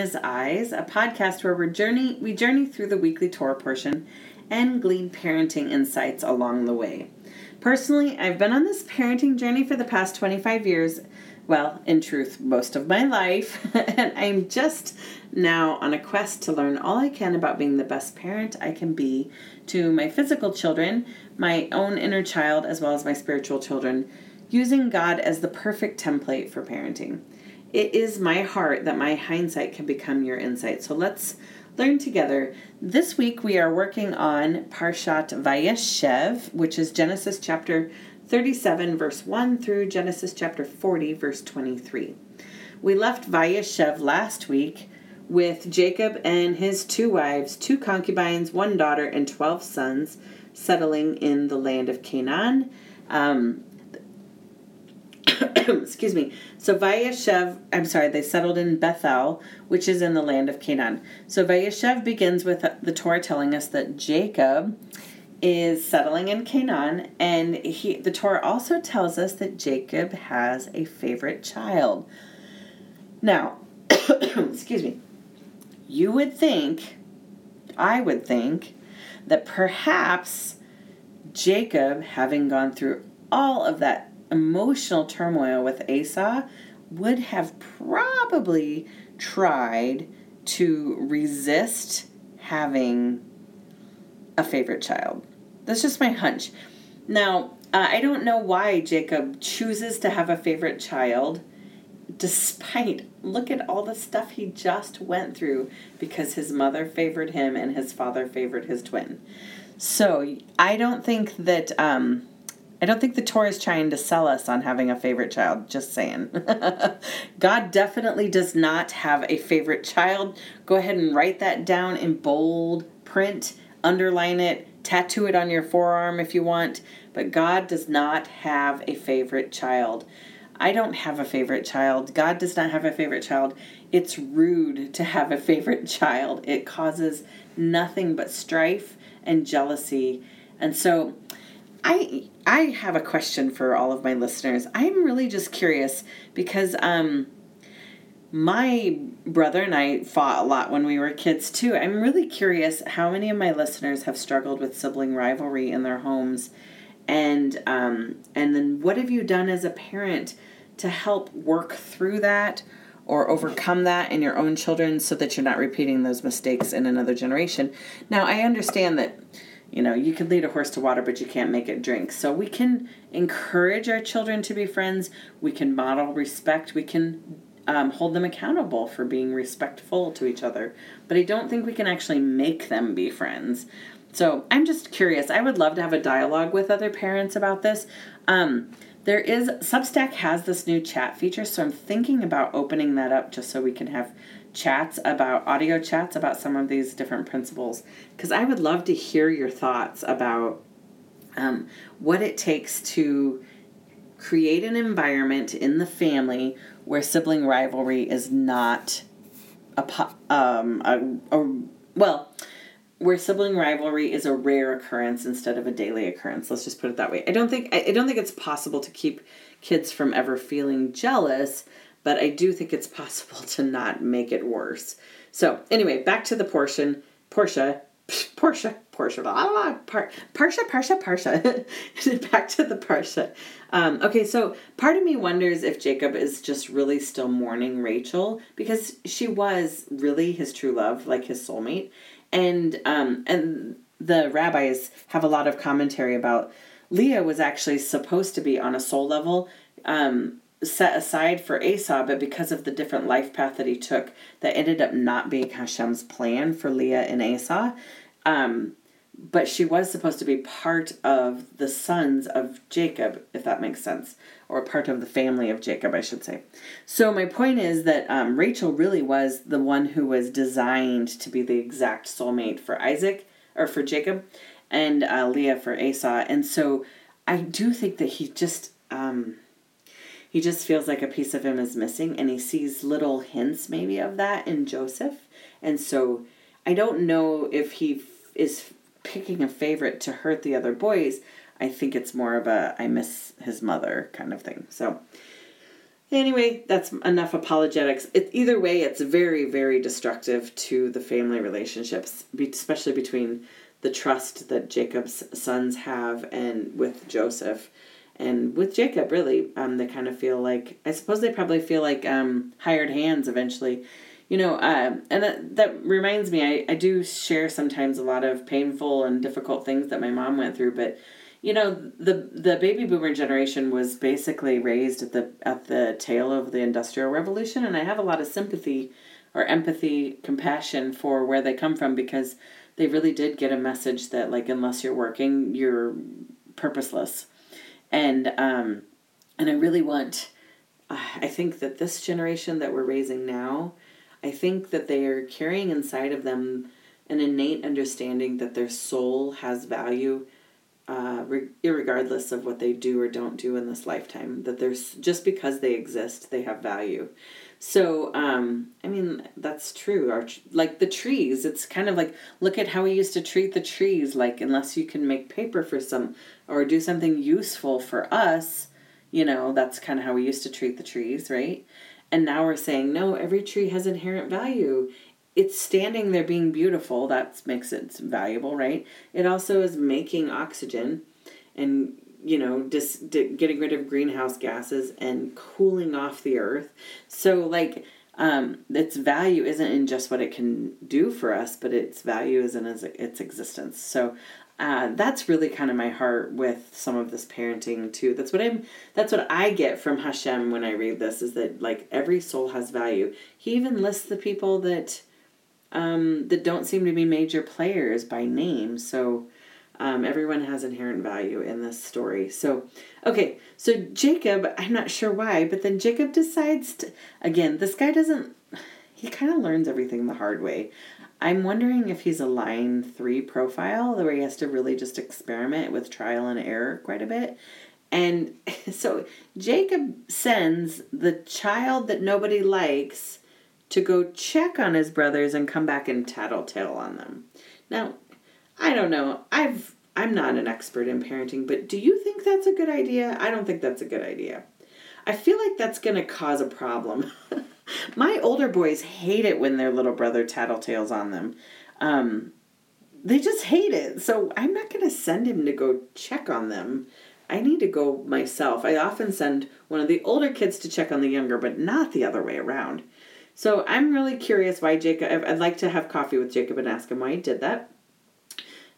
Eyes, a podcast where we journey we journey through the weekly Torah portion and glean parenting insights along the way. Personally, I've been on this parenting journey for the past 25 years, well, in truth, most of my life, and I'm just now on a quest to learn all I can about being the best parent I can be to my physical children, my own inner child, as well as my spiritual children, using God as the perfect template for parenting. It is my heart that my hindsight can become your insight. So let's learn together. This week we are working on Parshat Vayeshev, which is Genesis chapter 37, verse 1 through Genesis chapter 40, verse 23. We left Vayeshev last week with Jacob and his two wives, two concubines, one daughter, and 12 sons settling in the land of Canaan. Um, excuse me. So Vayeshev, I'm sorry, they settled in Bethel, which is in the land of Canaan. So Vayeshev begins with the Torah telling us that Jacob is settling in Canaan, and he the Torah also tells us that Jacob has a favorite child. Now, excuse me. You would think, I would think, that perhaps Jacob, having gone through all of that emotional turmoil with Esau would have probably tried to resist having a favorite child. That's just my hunch. Now, uh, I don't know why Jacob chooses to have a favorite child despite look at all the stuff he just went through because his mother favored him and his father favored his twin. So, I don't think that um, I don't think the Torah is trying to sell us on having a favorite child, just saying. God definitely does not have a favorite child. Go ahead and write that down in bold print, underline it, tattoo it on your forearm if you want. But God does not have a favorite child. I don't have a favorite child. God does not have a favorite child. It's rude to have a favorite child. It causes nothing but strife and jealousy. And so I I have a question for all of my listeners. I'm really just curious because um my brother and I fought a lot when we were kids too. I'm really curious how many of my listeners have struggled with sibling rivalry in their homes and um and then what have you done as a parent to help work through that or overcome that in your own children so that you're not repeating those mistakes in another generation. Now, I understand that you know, you can lead a horse to water, but you can't make it drink. So we can encourage our children to be friends. We can model respect. We can um, hold them accountable for being respectful to each other. But I don't think we can actually make them be friends. So I'm just curious. I would love to have a dialogue with other parents about this. Um, there is Substack has this new chat feature, so I'm thinking about opening that up just so we can have chats about audio chats about some of these different principles. Because I would love to hear your thoughts about um, what it takes to create an environment in the family where sibling rivalry is not a, um, a, a well where sibling rivalry is a rare occurrence instead of a daily occurrence. Let's just put it that way. I don't think I, I don't think it's possible to keep kids from ever feeling jealous but I do think it's possible to not make it worse. So, anyway, back to the portion. Portia, Portia, Portia, blah, blah, par, Parsha, Parsha, Parsha. back to the Parsha. Um, okay, so part of me wonders if Jacob is just really still mourning Rachel because she was really his true love, like his soulmate, and um, and the rabbis have a lot of commentary about Leah was actually supposed to be on a soul level. Um, set aside for Esau, but because of the different life path that he took, that ended up not being Hashem's plan for Leah and Esau. Um, but she was supposed to be part of the sons of Jacob, if that makes sense, or part of the family of Jacob, I should say. So, my point is that um, Rachel really was the one who was designed to be the exact soulmate for Isaac, or for Jacob, and uh, Leah for Esau. And so, I do think that he just. Um, he just feels like a piece of him is missing and he sees little hints maybe of that in Joseph. And so I don't know if he f- is picking a favorite to hurt the other boys. I think it's more of a I miss his mother kind of thing. So Anyway, that's enough apologetics. It, either way, it's very, very destructive to the family relationships, especially between the trust that Jacob's sons have and with Joseph. And with Jacob, really, um, they kind of feel like, I suppose they probably feel like um, hired hands eventually. You know, uh, and that, that reminds me, I, I do share sometimes a lot of painful and difficult things that my mom went through, but you know the the baby boomer generation was basically raised at the at the tail of the industrial revolution and i have a lot of sympathy or empathy compassion for where they come from because they really did get a message that like unless you're working you're purposeless and um and i really want i think that this generation that we're raising now i think that they are carrying inside of them an innate understanding that their soul has value uh, re- regardless of what they do or don't do in this lifetime. That there's just because they exist, they have value. So, um, I mean, that's true. Our, like the trees, it's kind of like look at how we used to treat the trees. Like, unless you can make paper for some or do something useful for us, you know, that's kind of how we used to treat the trees, right? And now we're saying, no, every tree has inherent value it's standing there being beautiful that makes it valuable right it also is making oxygen and you know just getting rid of greenhouse gases and cooling off the earth so like um, its value isn't in just what it can do for us but its value is in its existence so uh, that's really kind of my heart with some of this parenting too. That's what I'm. That's what I get from Hashem when I read this. Is that like every soul has value. He even lists the people that um, that don't seem to be major players by name. So um, everyone has inherent value in this story. So, okay, so Jacob, I'm not sure why, but then Jacob decides to, again, this guy doesn't, he kind of learns everything the hard way. I'm wondering if he's a line three profile where he has to really just experiment with trial and error quite a bit. And so Jacob sends the child that nobody likes to go check on his brothers and come back and tattletale on them. Now, I don't know. I've I'm not an expert in parenting, but do you think that's a good idea? I don't think that's a good idea. I feel like that's going to cause a problem. My older boys hate it when their little brother tattletales on them. Um, they just hate it. So I'm not going to send him to go check on them. I need to go myself. I often send one of the older kids to check on the younger, but not the other way around. So I'm really curious why Jacob, I'd like to have coffee with Jacob and ask him why he did that.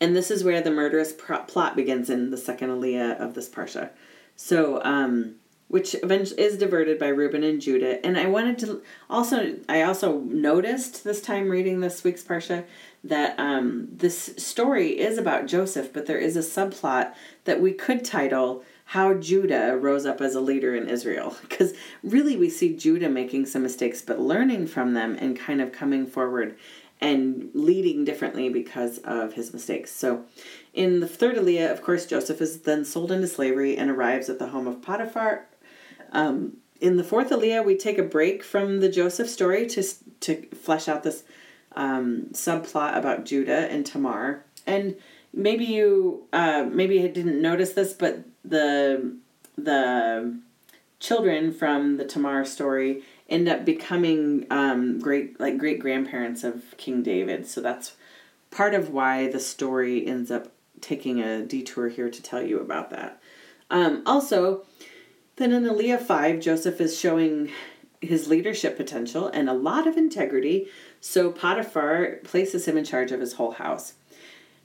And this is where the murderous plot begins in the second Aliyah of this Parsha. So, um, which eventually is diverted by Reuben and Judah. And I wanted to also, I also noticed this time reading this week's Parsha that um, this story is about Joseph, but there is a subplot that we could title how Judah rose up as a leader in Israel. Because really, we see Judah making some mistakes, but learning from them and kind of coming forward and leading differently because of his mistakes. So, in the third Aliyah, of course, Joseph is then sold into slavery and arrives at the home of Potiphar. Um, in the fourth Aliyah, we take a break from the Joseph story to to flesh out this um, subplot about Judah and Tamar. And maybe you uh, maybe didn't notice this, but the the children from the Tamar story end up becoming um, great like great grandparents of King David. So that's part of why the story ends up taking a detour here to tell you about that. Um, also, then in Aliyah 5, Joseph is showing his leadership potential and a lot of integrity, so Potiphar places him in charge of his whole house.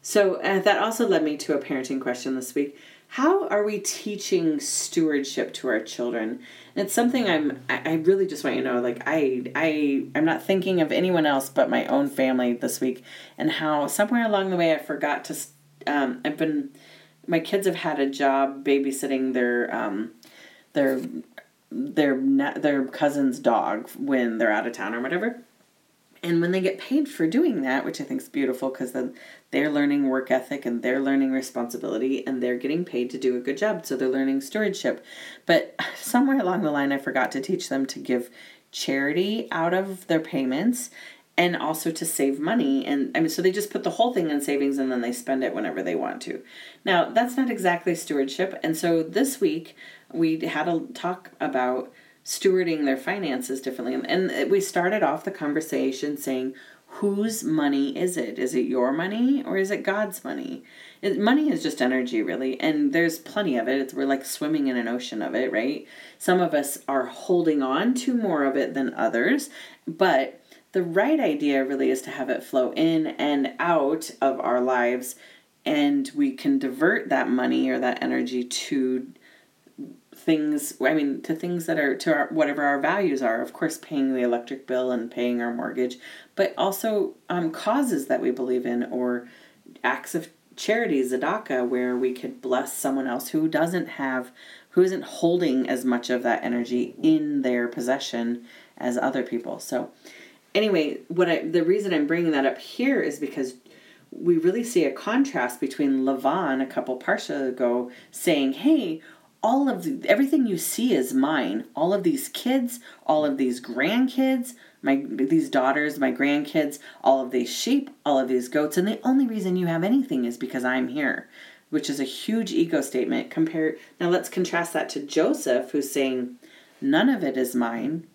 So uh, that also led me to a parenting question this week how are we teaching stewardship to our children? And it's something i'm i really just want you to know like i i i'm not thinking of anyone else but my own family this week and how somewhere along the way i forgot to um, i've been my kids have had a job babysitting their um, their their their cousin's dog when they're out of town or whatever and when they get paid for doing that, which I think is beautiful because then they're learning work ethic and they're learning responsibility and they're getting paid to do a good job. So they're learning stewardship. But somewhere along the line, I forgot to teach them to give charity out of their payments and also to save money and I mean so they just put the whole thing in savings and then they spend it whenever they want to. Now, that's not exactly stewardship. And so this week we had a talk about stewarding their finances differently. And we started off the conversation saying, whose money is it? Is it your money or is it God's money? Money is just energy, really, and there's plenty of it. We're like swimming in an ocean of it, right? Some of us are holding on to more of it than others, but the right idea really is to have it flow in and out of our lives, and we can divert that money or that energy to things i mean to things that are to our, whatever our values are. Of course paying the electric bill and paying our mortgage but also um, causes that we believe in or acts of charity tzedakah where we could bless someone else who doesn't have who isn't holding as much of that energy in their possession as other people. So anyway what i the reason i'm bringing that up here is because we really see a contrast between Lavan a couple parsha ago saying, "Hey, all of the, everything you see is mine. All of these kids, all of these grandkids, my these daughters, my grandkids, all of these sheep, all of these goats, and the only reason you have anything is because I'm here." Which is a huge ego statement. Compare now. Let's contrast that to Joseph, who's saying, "None of it is mine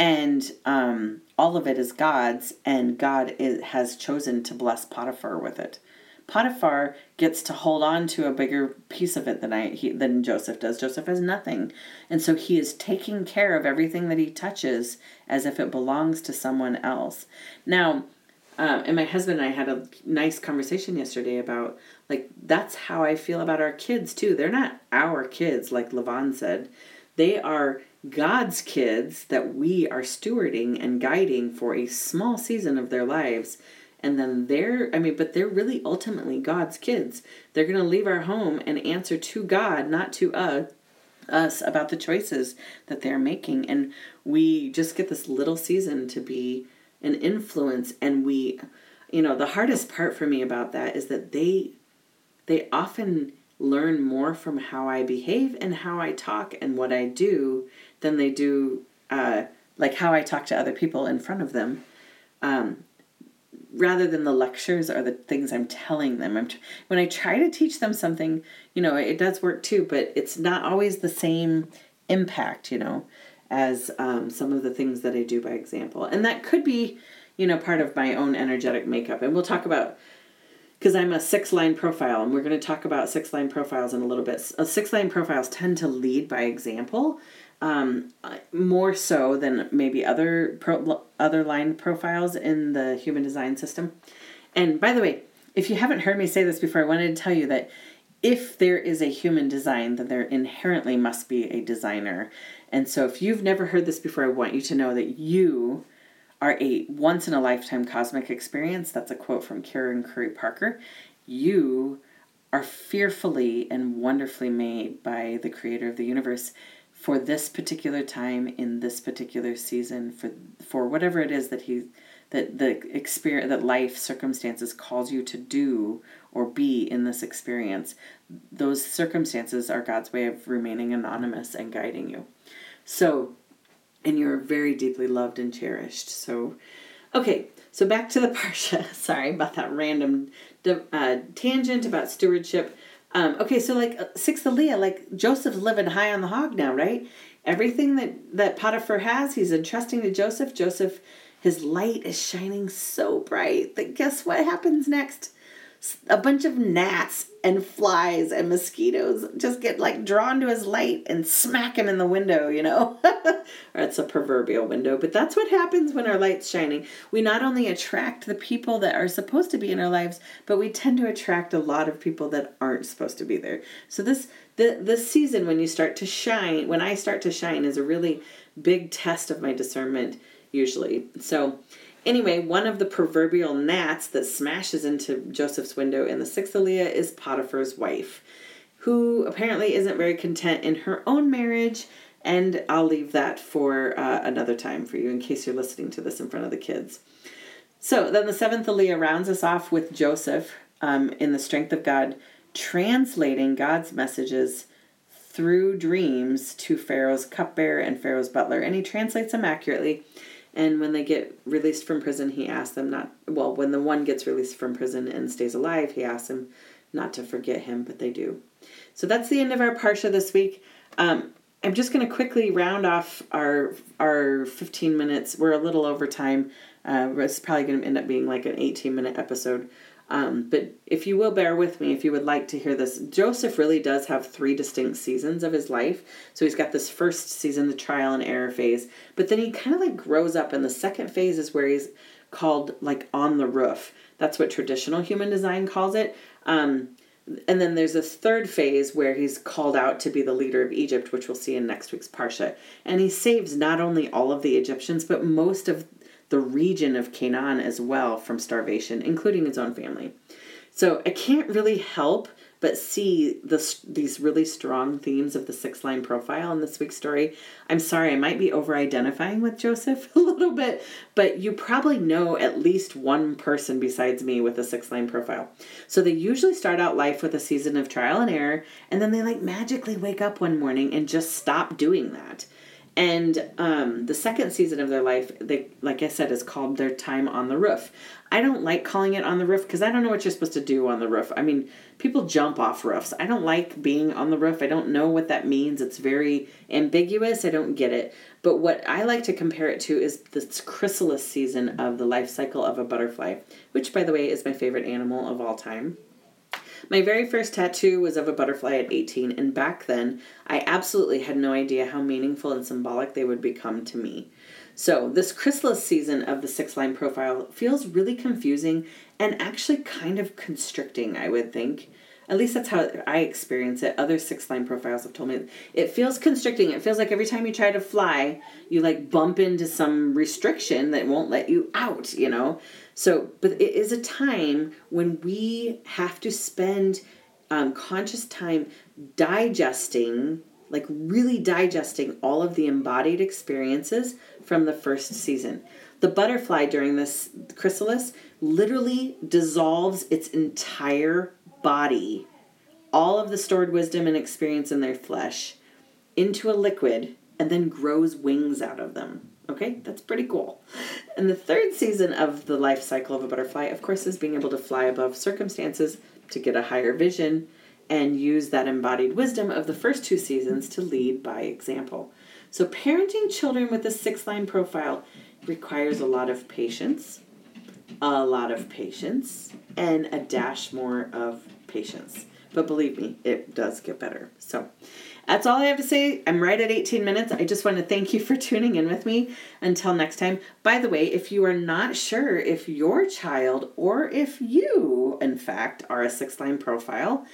and um, all of it is God's, and God is, has chosen to bless Potiphar with it. Potiphar gets to hold on to a bigger piece of it than I he, than Joseph does. Joseph has nothing, and so he is taking care of everything that he touches as if it belongs to someone else. Now, um, and my husband and I had a nice conversation yesterday about like that's how I feel about our kids too. They're not our kids, like Lavan said. They are God's kids that we are stewarding and guiding for a small season of their lives. And then they're, I mean, but they're really ultimately God's kids. They're going to leave our home and answer to God, not to us, us about the choices that they're making. And we just get this little season to be an influence. And we, you know, the hardest part for me about that is that they, they often learn more from how I behave and how I talk and what I do than they do uh, like how I talk to other people in front of them. Um, rather than the lectures or the things I'm telling them. I'm when I try to teach them something, you know, it does work too, but it's not always the same impact, you know, as um, some of the things that I do by example. And that could be, you know, part of my own energetic makeup. And we'll talk about because I'm a six line profile, and we're going to talk about six line profiles in a little bit. Uh, six line profiles tend to lead by example, um, more so than maybe other pro, other line profiles in the human design system. And by the way, if you haven't heard me say this before, I wanted to tell you that if there is a human design, then there inherently must be a designer. And so if you've never heard this before, I want you to know that you are a once in a lifetime cosmic experience. That's a quote from Karen Curry Parker. You are fearfully and wonderfully made by the creator of the universe for this particular time in this particular season for for whatever it is that he that the experience that life circumstances calls you to do or be in this experience those circumstances are god's way of remaining anonymous and guiding you. So and you're very deeply loved and cherished. So okay so back to the parsha. Sorry about that random uh, tangent about stewardship um, okay, so like uh, sixth Aliyah, like Joseph's living high on the hog now, right? Everything that that Potiphar has, he's entrusting to Joseph. Joseph, his light is shining so bright that guess what happens next? a bunch of gnats and flies and mosquitoes just get like drawn to his light and smack him in the window, you know? it's a proverbial window, but that's what happens when our light's shining. We not only attract the people that are supposed to be in our lives, but we tend to attract a lot of people that aren't supposed to be there. So this the this season when you start to shine, when I start to shine is a really big test of my discernment usually. So Anyway, one of the proverbial gnats that smashes into Joseph's window in the sixth Aliyah is Potiphar's wife, who apparently isn't very content in her own marriage. And I'll leave that for uh, another time for you in case you're listening to this in front of the kids. So then the seventh Aliyah rounds us off with Joseph um, in the strength of God, translating God's messages through dreams to Pharaoh's cupbearer and Pharaoh's butler. And he translates them accurately. And when they get released from prison, he asks them not, well, when the one gets released from prison and stays alive, he asks them not to forget him, but they do. So that's the end of our Parsha this week. Um, I'm just going to quickly round off our our 15 minutes. We're a little over time. Uh, it's probably going to end up being like an 18 minute episode. Um, but if you will bear with me, if you would like to hear this, Joseph really does have three distinct seasons of his life. So he's got this first season, the trial and error phase, but then he kind of like grows up, and the second phase is where he's called like on the roof. That's what traditional human design calls it. Um, and then there's this third phase where he's called out to be the leader of Egypt, which we'll see in next week's Parsha. And he saves not only all of the Egyptians, but most of the region of Canaan as well from starvation, including his own family. So I can't really help but see these really strong themes of the six line profile in this week's story. I'm sorry, I might be over identifying with Joseph a little bit, but you probably know at least one person besides me with a six line profile. So they usually start out life with a season of trial and error, and then they like magically wake up one morning and just stop doing that. And um, the second season of their life, they like I said, is called their time on the roof. I don't like calling it on the roof because I don't know what you're supposed to do on the roof. I mean, people jump off roofs. I don't like being on the roof. I don't know what that means. It's very ambiguous. I don't get it. But what I like to compare it to is this chrysalis season of the life cycle of a butterfly, which, by the way, is my favorite animal of all time. My very first tattoo was of a butterfly at 18, and back then, I absolutely had no idea how meaningful and symbolic they would become to me. So, this chrysalis season of the six line profile feels really confusing and actually kind of constricting, I would think. At least that's how I experience it. Other six line profiles have told me it feels constricting. It feels like every time you try to fly, you like bump into some restriction that won't let you out, you know? So, but it is a time when we have to spend um, conscious time digesting, like really digesting all of the embodied experiences from the first season. The butterfly during this chrysalis literally dissolves its entire body, all of the stored wisdom and experience in their flesh, into a liquid and then grows wings out of them. Okay, that's pretty cool. And the third season of the life cycle of a butterfly, of course, is being able to fly above circumstances to get a higher vision and use that embodied wisdom of the first two seasons to lead by example. So, parenting children with a six line profile requires a lot of patience, a lot of patience, and a dash more of patience. But believe me, it does get better. So that's all I have to say. I'm right at 18 minutes. I just want to thank you for tuning in with me. Until next time. By the way, if you are not sure if your child or if you, in fact, are a six line profile,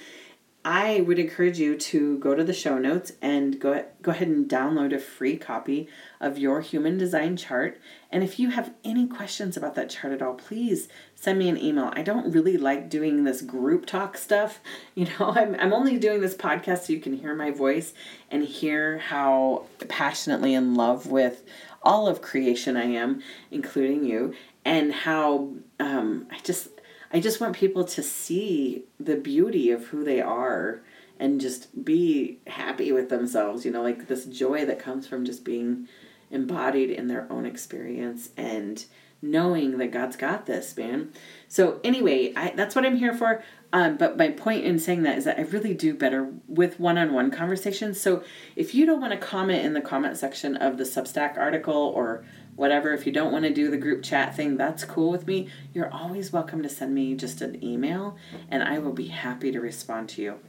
I would encourage you to go to the show notes and go, go ahead and download a free copy of your human design chart. And if you have any questions about that chart at all, please send me an email. I don't really like doing this group talk stuff. You know, I'm, I'm only doing this podcast so you can hear my voice and hear how passionately in love with all of creation I am, including you, and how um, I just I just want people to see the beauty of who they are and just be happy with themselves, you know, like this joy that comes from just being embodied in their own experience and knowing that God's got this, man. So anyway, I that's what I'm here for. Um, but my point in saying that is that I really do better with one-on-one conversations. So if you don't want to comment in the comment section of the Substack article or whatever. If you don't want to do the group chat thing, that's cool with me. You're always welcome to send me just an email and I will be happy to respond to you.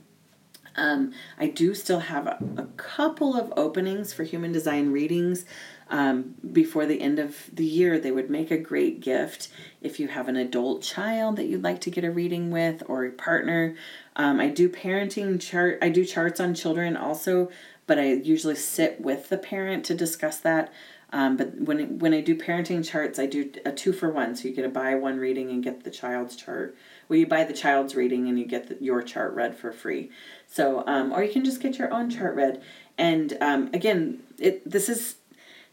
Um, I do still have a, a, couple of openings for human design readings um, before the end of the year. They would make a great gift if you have an adult child that you'd like to get a reading with or a partner. Um, I do parenting chart. I do charts on children also, but I usually sit with the parent to discuss that. Um, but when when I do parenting charts, I do a two for one. So you get a buy one reading and get the child's chart. Well, you buy the child's reading and you get the, your chart read for free. So, um, or you can just get your own chart read. And um, again, it this is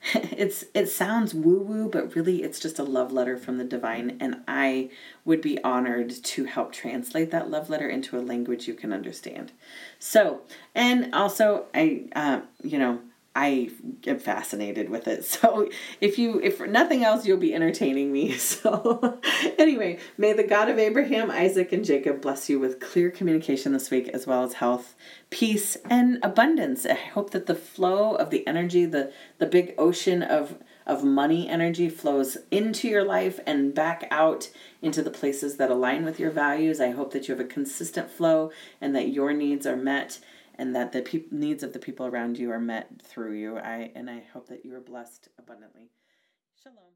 it's it sounds woo woo, but really it's just a love letter from the divine, and I would be honored to help translate that love letter into a language you can understand. So, and also I, uh, you know I am fascinated with it. So if you if nothing else you'll be entertaining me. So anyway, may the God of Abraham, Isaac and Jacob bless you with clear communication this week as well as health, peace and abundance. I hope that the flow of the energy, the the big ocean of of money energy flows into your life and back out into the places that align with your values. I hope that you have a consistent flow and that your needs are met and that the pe- needs of the people around you are met through you. I and I hope that you are blessed abundantly. Shalom.